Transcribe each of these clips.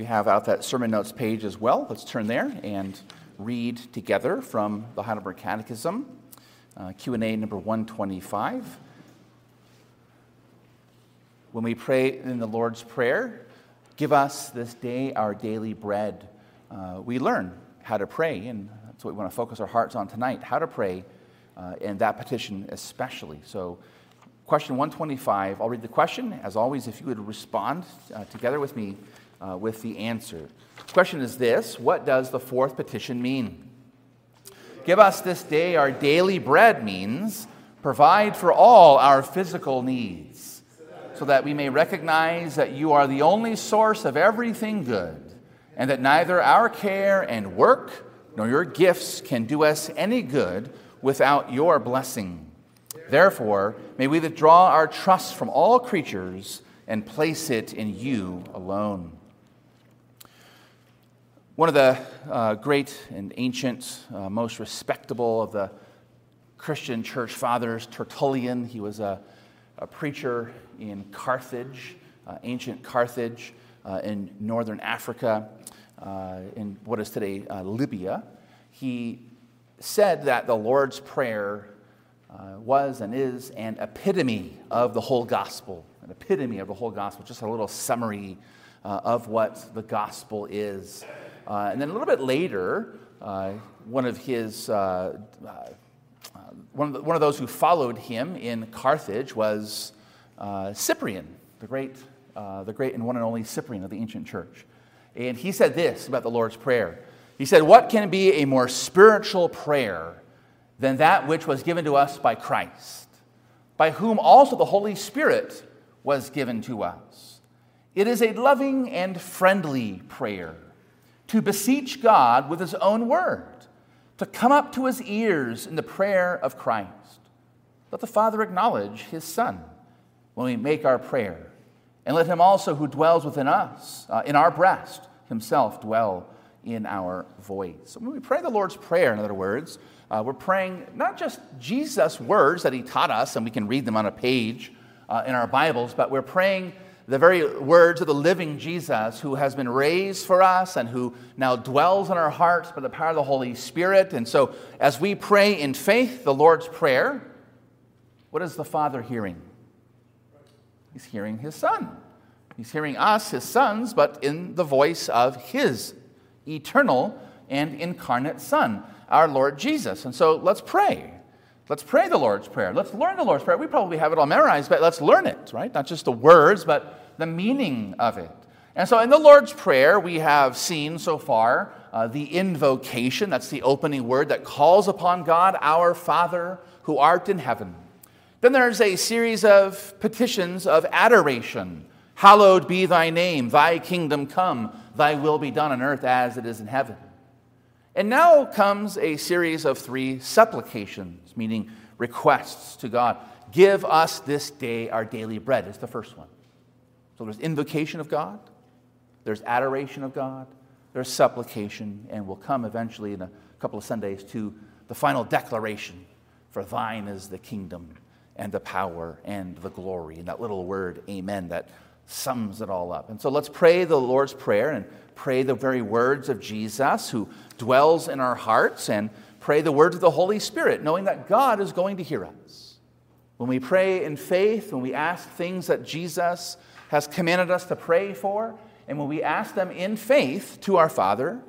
You have out that sermon notes page as well, let's turn there and read together from the Heidelberg Catechism, uh, Q&A number 125. When we pray in the Lord's Prayer, give us this day our daily bread. Uh, we learn how to pray, and that's what we want to focus our hearts on tonight, how to pray, uh, and that petition especially. So question 125, I'll read the question. As always, if you would respond uh, together with me uh, with the answer. The question is this What does the fourth petition mean? Give us this day our daily bread means provide for all our physical needs, so that we may recognize that you are the only source of everything good, and that neither our care and work nor your gifts can do us any good without your blessing. Therefore, may we withdraw our trust from all creatures and place it in you alone. One of the uh, great and ancient, uh, most respectable of the Christian church fathers, Tertullian, he was a, a preacher in Carthage, uh, ancient Carthage uh, in northern Africa, uh, in what is today uh, Libya. He said that the Lord's Prayer was and is an epitome of the whole gospel, an epitome of the whole gospel, just a little summary of what the gospel is. Uh, and then a little bit later, uh, one of his uh, uh, one of, the, one of those who followed him in Carthage was uh, Cyprian, the great, the great and one and only Cyprian of the ancient church. And he said this about the Lord's Prayer. He said, What can be a more spiritual prayer than that which was given to us by Christ, by whom also the Holy Spirit was given to us? It is a loving and friendly prayer to beseech God with his own word, to come up to his ears in the prayer of Christ. Let the Father acknowledge his Son when we make our prayer, and let him also who dwells within us, uh, in our breast, himself dwell in our voice. So when we pray the Lord's Prayer, in other words, uh, we're praying not just Jesus' words that he taught us, and we can read them on a page uh, in our Bibles, but we're praying the very words of the living Jesus who has been raised for us and who now dwells in our hearts by the power of the Holy Spirit. And so, as we pray in faith the Lord's Prayer, what is the Father hearing? He's hearing His Son. He's hearing us, His sons, but in the voice of His eternal and incarnate Son, our Lord Jesus. And so, let's pray. Let's pray the Lord's Prayer. Let's learn the Lord's Prayer. We probably have it all memorized, but let's learn it, right? Not just the words, but the meaning of it. And so in the Lord's Prayer, we have seen so far uh, the invocation. That's the opening word that calls upon God, our Father who art in heaven. Then there's a series of petitions of adoration. Hallowed be thy name, thy kingdom come, thy will be done on earth as it is in heaven. And now comes a series of three supplications, meaning requests to God. Give us this day our daily bread, is the first one. So there's invocation of God, there's adoration of God, there's supplication, and we'll come eventually in a couple of Sundays to the final declaration for thine is the kingdom and the power and the glory. And that little word, amen, that sums it all up. And so let's pray the Lord's Prayer and pray the very words of Jesus who dwells in our hearts and pray the words of the Holy Spirit, knowing that God is going to hear us. When we pray in faith, when we ask things that Jesus has commanded us to pray for. And when we ask them in faith to our Father,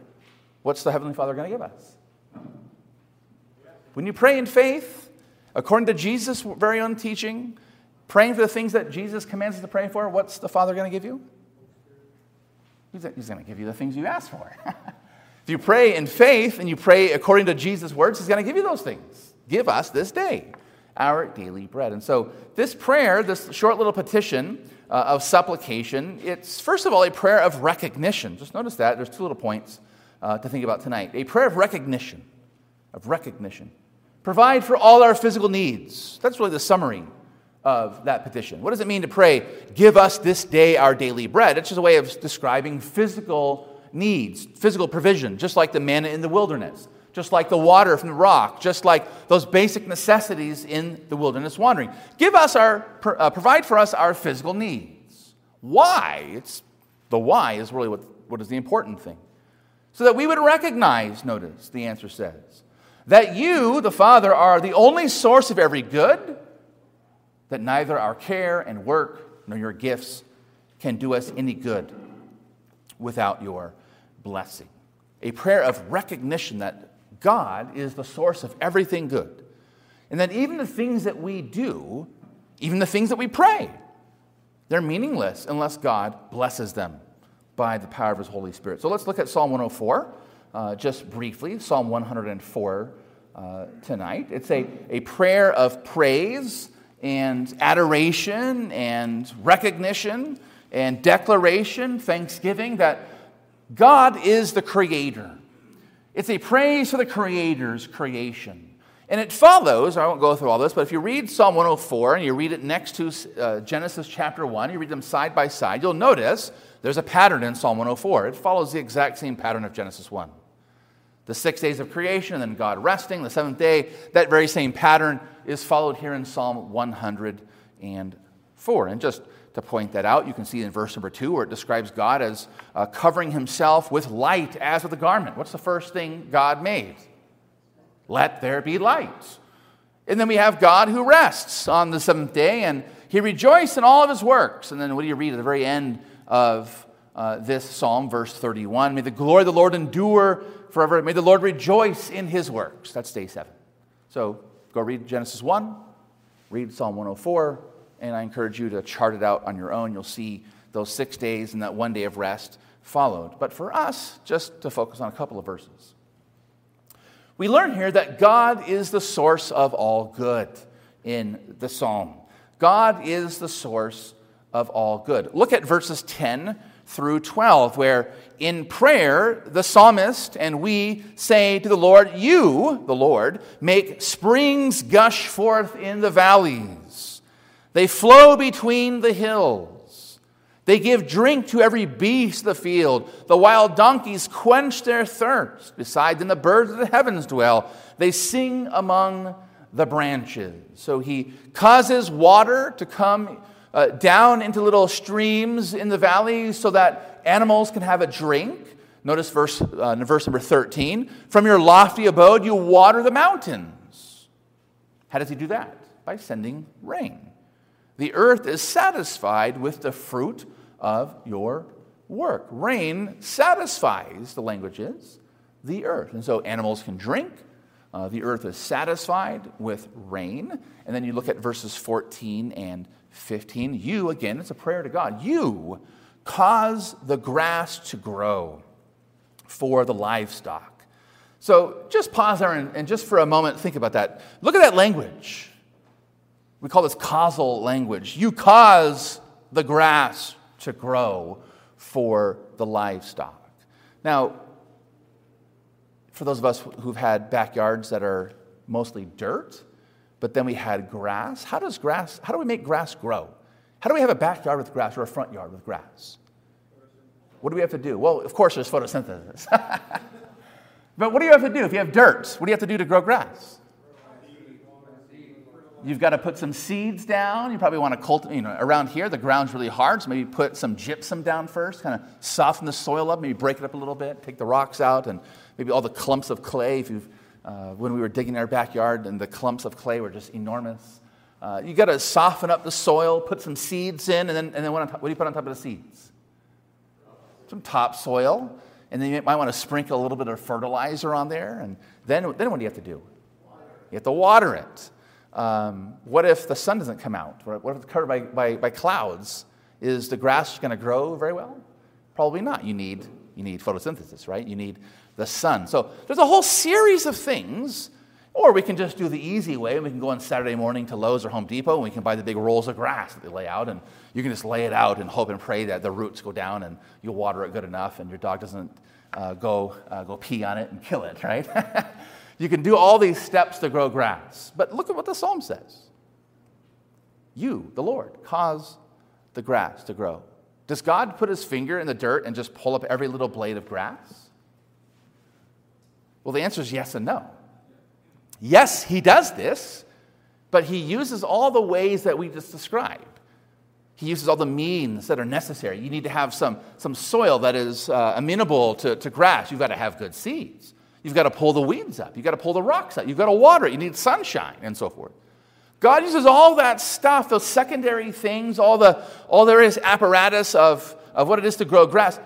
what's the Heavenly Father going to give us? When you pray in faith, according to Jesus' very own teaching, praying for the things that Jesus commands us to pray for, what's the Father going to give you? He's going to give you the things you ask for. if you pray in faith and you pray according to Jesus' words, He's going to give you those things. Give us this day our daily bread. And so, this prayer, this short little petition, uh, of supplication, it's first of all a prayer of recognition. Just notice that. There's two little points uh, to think about tonight. A prayer of recognition. Of recognition. Provide for all our physical needs. That's really the summary of that petition. What does it mean to pray, give us this day our daily bread? It's just a way of describing physical needs, physical provision, just like the manna in the wilderness, just like the water from the rock, just like those basic necessities in the wilderness wandering. Give us our, uh, provide for us our physical needs. Why? It's The why is really what, what is the important thing. So that we would recognize, notice, the answer says, that you, the Father, are the only source of every good, that neither our care and work nor your gifts can do us any good without your blessing. A prayer of recognition that God is the source of everything good, and that even the things that we do, even the things that we pray, they're meaningless unless God blesses them by the power of His Holy Spirit. So let's look at Psalm 104 uh, just briefly. Psalm 104 uh, tonight. It's a, a prayer of praise and adoration and recognition and declaration, thanksgiving that God is the creator. It's a praise for the creator's creation. And it follows, I won't go through all this, but if you read Psalm 104 and you read it next to uh, Genesis chapter 1, you read them side by side, you'll notice there's a pattern in Psalm 104. It follows the exact same pattern of Genesis 1. The six days of creation, and then God resting, the seventh day, that very same pattern is followed here in Psalm 104. And just to point that out. You can see in verse number two where it describes God as uh, covering himself with light as with a garment. What's the first thing God made? Let there be light. And then we have God who rests on the seventh day and he rejoiced in all of his works. And then what do you read at the very end of uh, this psalm, verse 31? May the glory of the Lord endure forever. May the Lord rejoice in his works. That's day seven. So go read Genesis 1, read Psalm 104, and I encourage you to chart it out on your own. You'll see those six days and that one day of rest followed. But for us, just to focus on a couple of verses, we learn here that God is the source of all good in the psalm. God is the source of all good. Look at verses 10 through 12, where in prayer, the psalmist and we say to the Lord, You, the Lord, make springs gush forth in the valleys. They flow between the hills. They give drink to every beast of the field. The wild donkeys quench their thirst. Beside them, the birds of the heavens dwell. They sing among the branches. So he causes water to come uh, down into little streams in the valleys so that animals can have a drink. Notice verse, uh, verse number 13. From your lofty abode, you water the mountains. How does he do that? By sending rain. The earth is satisfied with the fruit of your work. Rain satisfies, the language is, the earth. And so animals can drink. Uh, the earth is satisfied with rain. And then you look at verses 14 and 15. You, again, it's a prayer to God. You cause the grass to grow for the livestock. So just pause there and, and just for a moment think about that. Look at that language. We call this causal language. You cause the grass to grow for the livestock. Now, for those of us who've had backyards that are mostly dirt, but then we had grass, how does grass, how do we make grass grow? How do we have a backyard with grass or a front yard with grass? What do we have to do? Well, of course, there's photosynthesis. but what do you have to do if you have dirt? What do you have to do to grow grass? You've got to put some seeds down. You probably want to cultivate, you know, around here, the ground's really hard, so maybe put some gypsum down first, kind of soften the soil up, maybe break it up a little bit, take the rocks out, and maybe all the clumps of clay. If you've, uh, when we were digging our backyard, and the clumps of clay were just enormous. Uh, you got to soften up the soil, put some seeds in, and then, and then what, top, what do you put on top of the seeds? Some topsoil. And then you might want to sprinkle a little bit of fertilizer on there. And then, then what do you have to do? You have to water it. Um, what if the sun doesn't come out? What if it's covered by, by, by clouds? Is the grass going to grow very well? Probably not. You need, you need photosynthesis, right? You need the sun. So there's a whole series of things. Or we can just do the easy way. We can go on Saturday morning to Lowe's or Home Depot and we can buy the big rolls of grass that they lay out. And you can just lay it out and hope and pray that the roots go down and you'll water it good enough and your dog doesn't uh, go, uh, go pee on it and kill it, right? You can do all these steps to grow grass. But look at what the psalm says You, the Lord, cause the grass to grow. Does God put his finger in the dirt and just pull up every little blade of grass? Well, the answer is yes and no. Yes, he does this, but he uses all the ways that we just described. He uses all the means that are necessary. You need to have some, some soil that is uh, amenable to, to grass. You've got to have good seeds. You've got to pull the weeds up. You've got to pull the rocks up. You've got to water it. You need sunshine and so forth. God uses all that stuff, those secondary things, all, the, all there is apparatus of, of what it is to grow grass,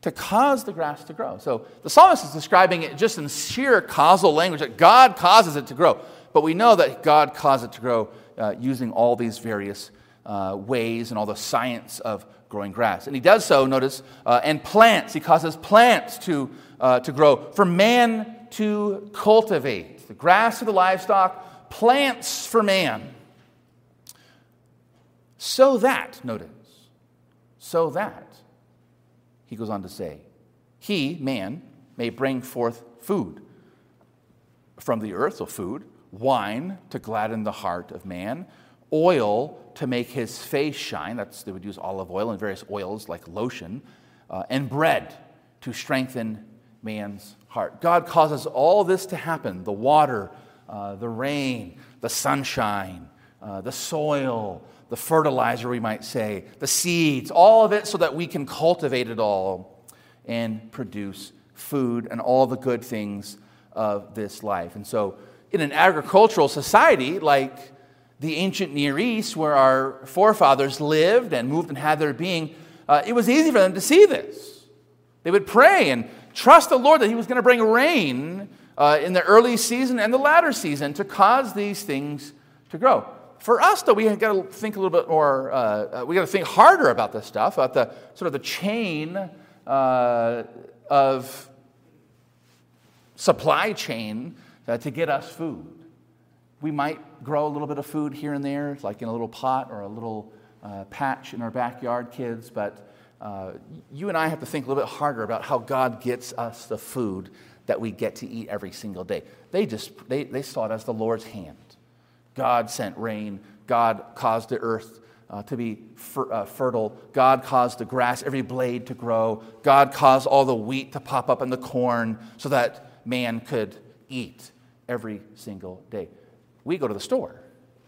to cause the grass to grow. So the psalmist is describing it just in sheer causal language that God causes it to grow. But we know that God caused it to grow uh, using all these various uh, ways and all the science of growing grass. And he does so, notice, uh, and plants. He causes plants to, uh, to grow for man to cultivate. The grass for the livestock, plants for man. So that, notice, so that, he goes on to say, he, man, may bring forth food from the earth, so food, wine to gladden the heart of man, oil to make his face shine. That's, they would use olive oil and various oils like lotion, uh, and bread to strengthen man's heart. God causes all this to happen the water, uh, the rain, the sunshine, uh, the soil, the fertilizer, we might say, the seeds, all of it so that we can cultivate it all and produce food and all the good things of this life. And so, in an agricultural society like the ancient Near East, where our forefathers lived and moved and had their being, uh, it was easy for them to see this. They would pray and trust the Lord that He was going to bring rain uh, in the early season and the latter season to cause these things to grow. For us, though, we got to think a little bit more, uh, uh we got to think harder about this stuff, about the sort of the chain uh, of supply chain uh, to get us food we might grow a little bit of food here and there, like in a little pot or a little uh, patch in our backyard, kids, but uh, you and I have to think a little bit harder about how God gets us the food that we get to eat every single day. They just they, they saw it as the Lord's hand. God sent rain. God caused the earth uh, to be fer- uh, fertile. God caused the grass, every blade to grow. God caused all the wheat to pop up and the corn so that man could eat every single day. We go to the store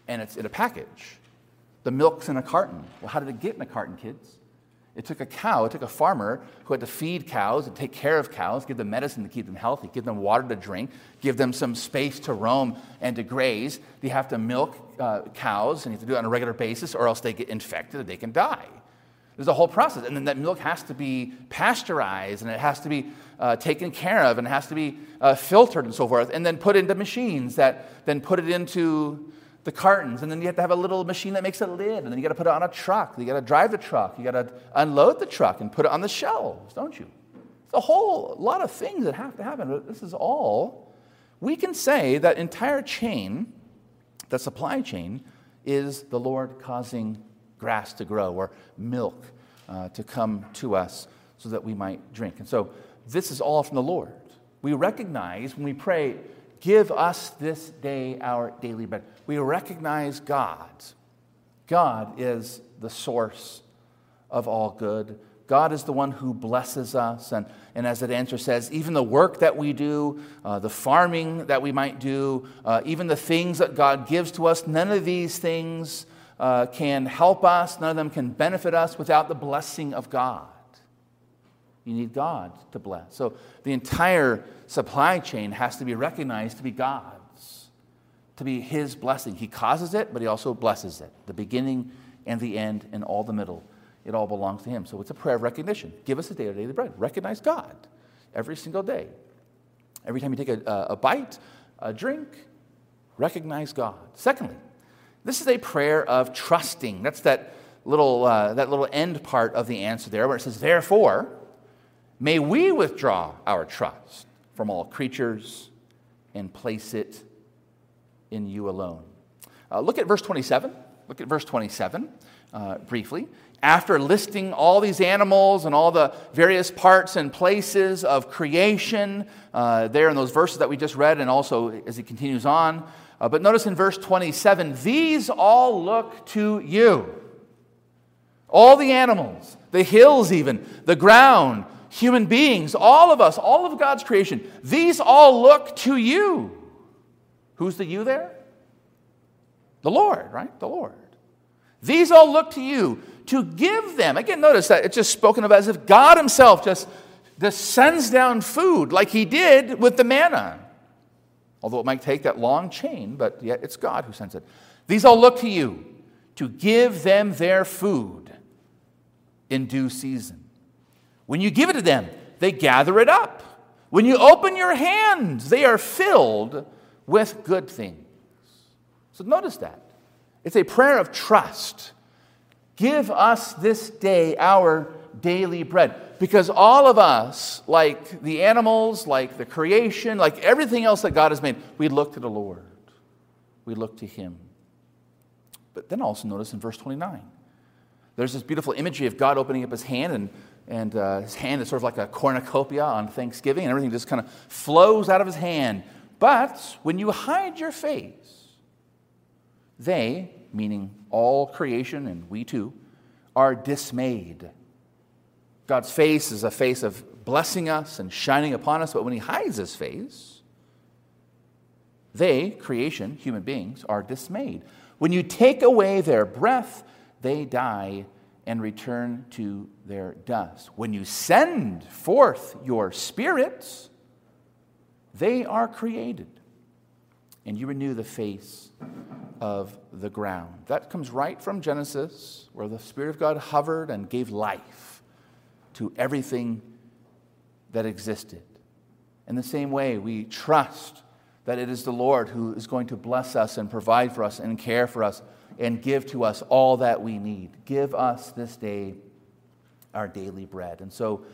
and it's in a package. The milk's in a carton. Well, how did it get in a carton, kids? It took a cow, it took a farmer who had to feed cows and take care of cows, give them medicine to keep them healthy, give them water to drink, give them some space to roam and to graze. They have to milk uh, cows, and you have to do it on a regular basis, or else they get infected and they can die. There's a whole process. And then that milk has to be pasteurized and it has to be uh, taken care of and it has to be uh, filtered and so forth, and then put into machines that then put it into the cartons. And then you have to have a little machine that makes a lid. And then you got to put it on a truck. You got to drive the truck. You got to unload the truck and put it on the shelves, don't you? It's a whole lot of things that have to happen. But this is all. We can say that entire chain, the supply chain, is the Lord causing grass to grow or milk uh, to come to us so that we might drink. And so this is all from the Lord. We recognize when we pray, Give us this day our daily bread. We recognize God. God is the source of all good. God is the one who blesses us. And, and as that answer says, even the work that we do, uh, the farming that we might do, uh, even the things that God gives to us, none of these things uh, can help us, none of them can benefit us without the blessing of God. You need God to bless. So the entire supply chain has to be recognized to be God's, to be His blessing. He causes it, but He also blesses it. The beginning and the end and all the middle, it all belongs to Him. So it's a prayer of recognition. Give us a day of daily bread. Recognize God every single day. Every time you take a, a bite, a drink, recognize God. Secondly, this is a prayer of trusting. That's that little, uh, that little end part of the answer there where it says, Therefore, may we withdraw our trust from all creatures and place it in you alone. Uh, look at verse 27. Look at verse 27 uh, briefly. After listing all these animals and all the various parts and places of creation, uh, there in those verses that we just read, and also as he continues on, uh, but notice in verse 27 these all look to you. All the animals, the hills, even, the ground, human beings, all of us, all of God's creation, these all look to you. Who's the you there? The Lord, right? The Lord. These all look to you to give them. Again, notice that it's just spoken of as if God Himself just, just sends down food like He did with the manna. Although it might take that long chain, but yet it's God who sends it. These all look to you to give them their food in due season. When you give it to them, they gather it up. When you open your hands, they are filled with good things. So notice that. It's a prayer of trust. Give us this day our daily bread. Because all of us, like the animals, like the creation, like everything else that God has made, we look to the Lord. We look to Him. But then also notice in verse 29, there's this beautiful imagery of God opening up His hand, and, and uh, His hand is sort of like a cornucopia on Thanksgiving, and everything just kind of flows out of His hand. But when you hide your face, they, meaning all creation and we too, are dismayed. God's face is a face of blessing us and shining upon us, but when He hides His face, they, creation, human beings, are dismayed. When you take away their breath, they die and return to their dust. When you send forth your spirits, they are created, and you renew the face of the ground. That comes right from Genesis, where the Spirit of God hovered and gave life to everything that existed. In the same way, we trust that it is the Lord who is going to bless us and provide for us and care for us and give to us all that we need. Give us this day our daily bread. And so,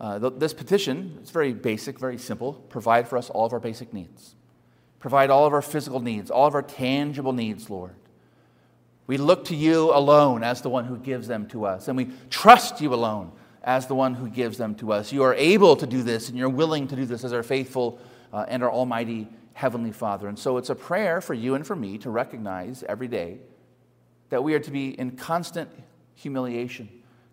uh, th- this petition is very basic, very simple. Provide for us all of our basic needs. Provide all of our physical needs, all of our tangible needs, Lord. We look to you alone as the one who gives them to us, and we trust you alone as the one who gives them to us. You are able to do this, and you're willing to do this as our faithful uh, and our almighty Heavenly Father. And so it's a prayer for you and for me to recognize every day that we are to be in constant humiliation,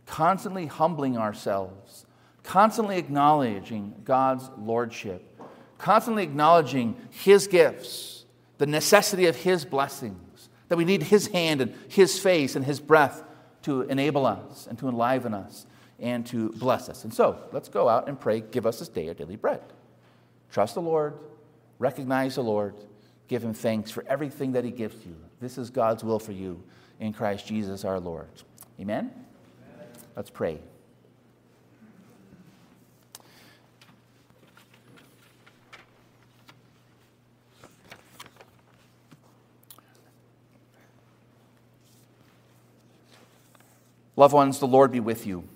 constantly humbling ourselves, constantly acknowledging God's lordship, constantly acknowledging His gifts, the necessity of His blessings, that we need His hand and His face and His breath to enable us and to enliven us and to bless us. And so let's go out and pray, give us this day our daily bread. Trust the Lord, recognize the Lord, give Him thanks for everything that He gives you. This is God's will for you in Christ Jesus our Lord. Amen? Amen. Let's pray. Loved ones, the Lord be with you.